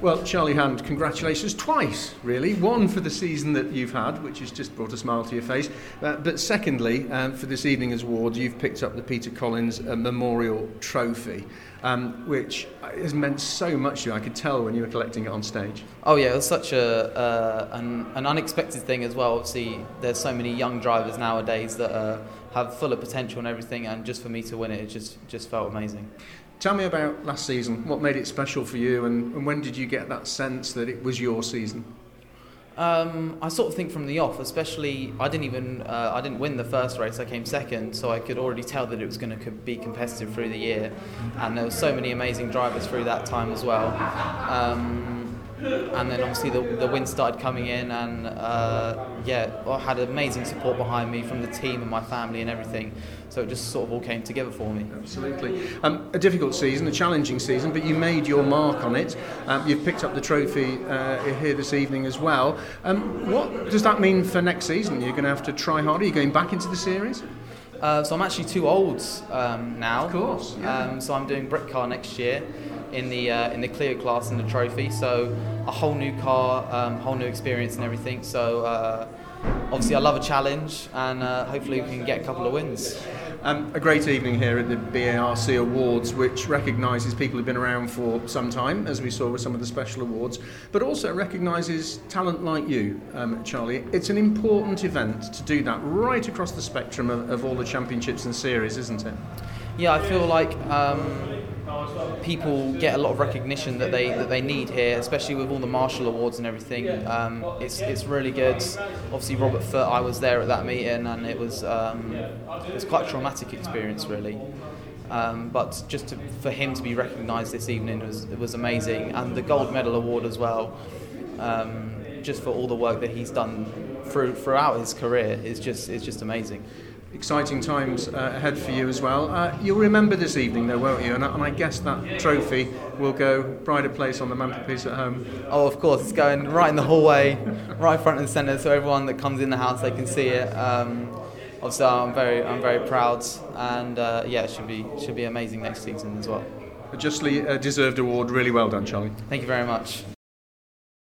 Well, Charlie Hand, congratulations twice, really. One for the season that you've had, which has just brought a smile to your face. Uh, but secondly, um, for this evening's awards, you've picked up the Peter Collins uh, Memorial Trophy, um, which has meant so much to you. I could tell when you were collecting it on stage. Oh yeah, it was such a uh, an, an unexpected thing as well. Obviously, there's so many young drivers nowadays that uh, have full of potential and everything, and just for me to win it, it just just felt amazing. Tell me about last season. What made it special for you, and, and when did you get that sense that it was your season? Um, I sort of think from the off, especially I didn't even uh, I didn't win the first race. I came second, so I could already tell that it was going to be competitive through the year, and there were so many amazing drivers through that time as well. Um, and then obviously the, the started coming in, and uh, yeah, I had amazing support behind me from the team and my family and everything. So it just sort of all came together for me. Absolutely. Um, a difficult season, a challenging season, but you made your mark on it. Um, you've picked up the trophy uh, here this evening as well. Um, what does that mean for next season? You're going to have to try harder. Are you going back into the series? Uh, so I'm actually too old um, now. Of course. Yeah. Um, so I'm doing Britcar next year in the uh, in the clear class in the trophy. So a whole new car, um, whole new experience and everything. So uh, obviously I love a challenge, and uh, hopefully we can get a couple of wins. Um, a great evening here at the BARC Awards, which recognises people who've been around for some time, as we saw with some of the special awards, but also recognises talent like you, um, Charlie. It's an important event to do that right across the spectrum of, of all the championships and series, isn't it? Yeah, I feel like. Um, people get a lot of recognition that they that they need here, especially with all the Marshal Awards and everything. Um, it's it's really good. Obviously, Robert Foot, I was there at that meeting, and it was um, it was quite a traumatic experience, really. Um, but just to, for him to be recognised this evening was was amazing, and the gold medal award as well. Um, just for all the work that he's done through, throughout his career is just is just amazing exciting times uh, ahead for you as well. Uh, you'll remember this evening, though, won't you? And, and, I guess that trophy will go of place on the mantelpiece at home. Oh, of course, it's going right in the hallway, right front and centre, so everyone that comes in the house they can see it. Um, obviously, I'm very, I'm very proud, and uh, yeah, it should be, should be amazing next season as well. A justly uh, deserved award. Really well done, Charlie. Thank you very much.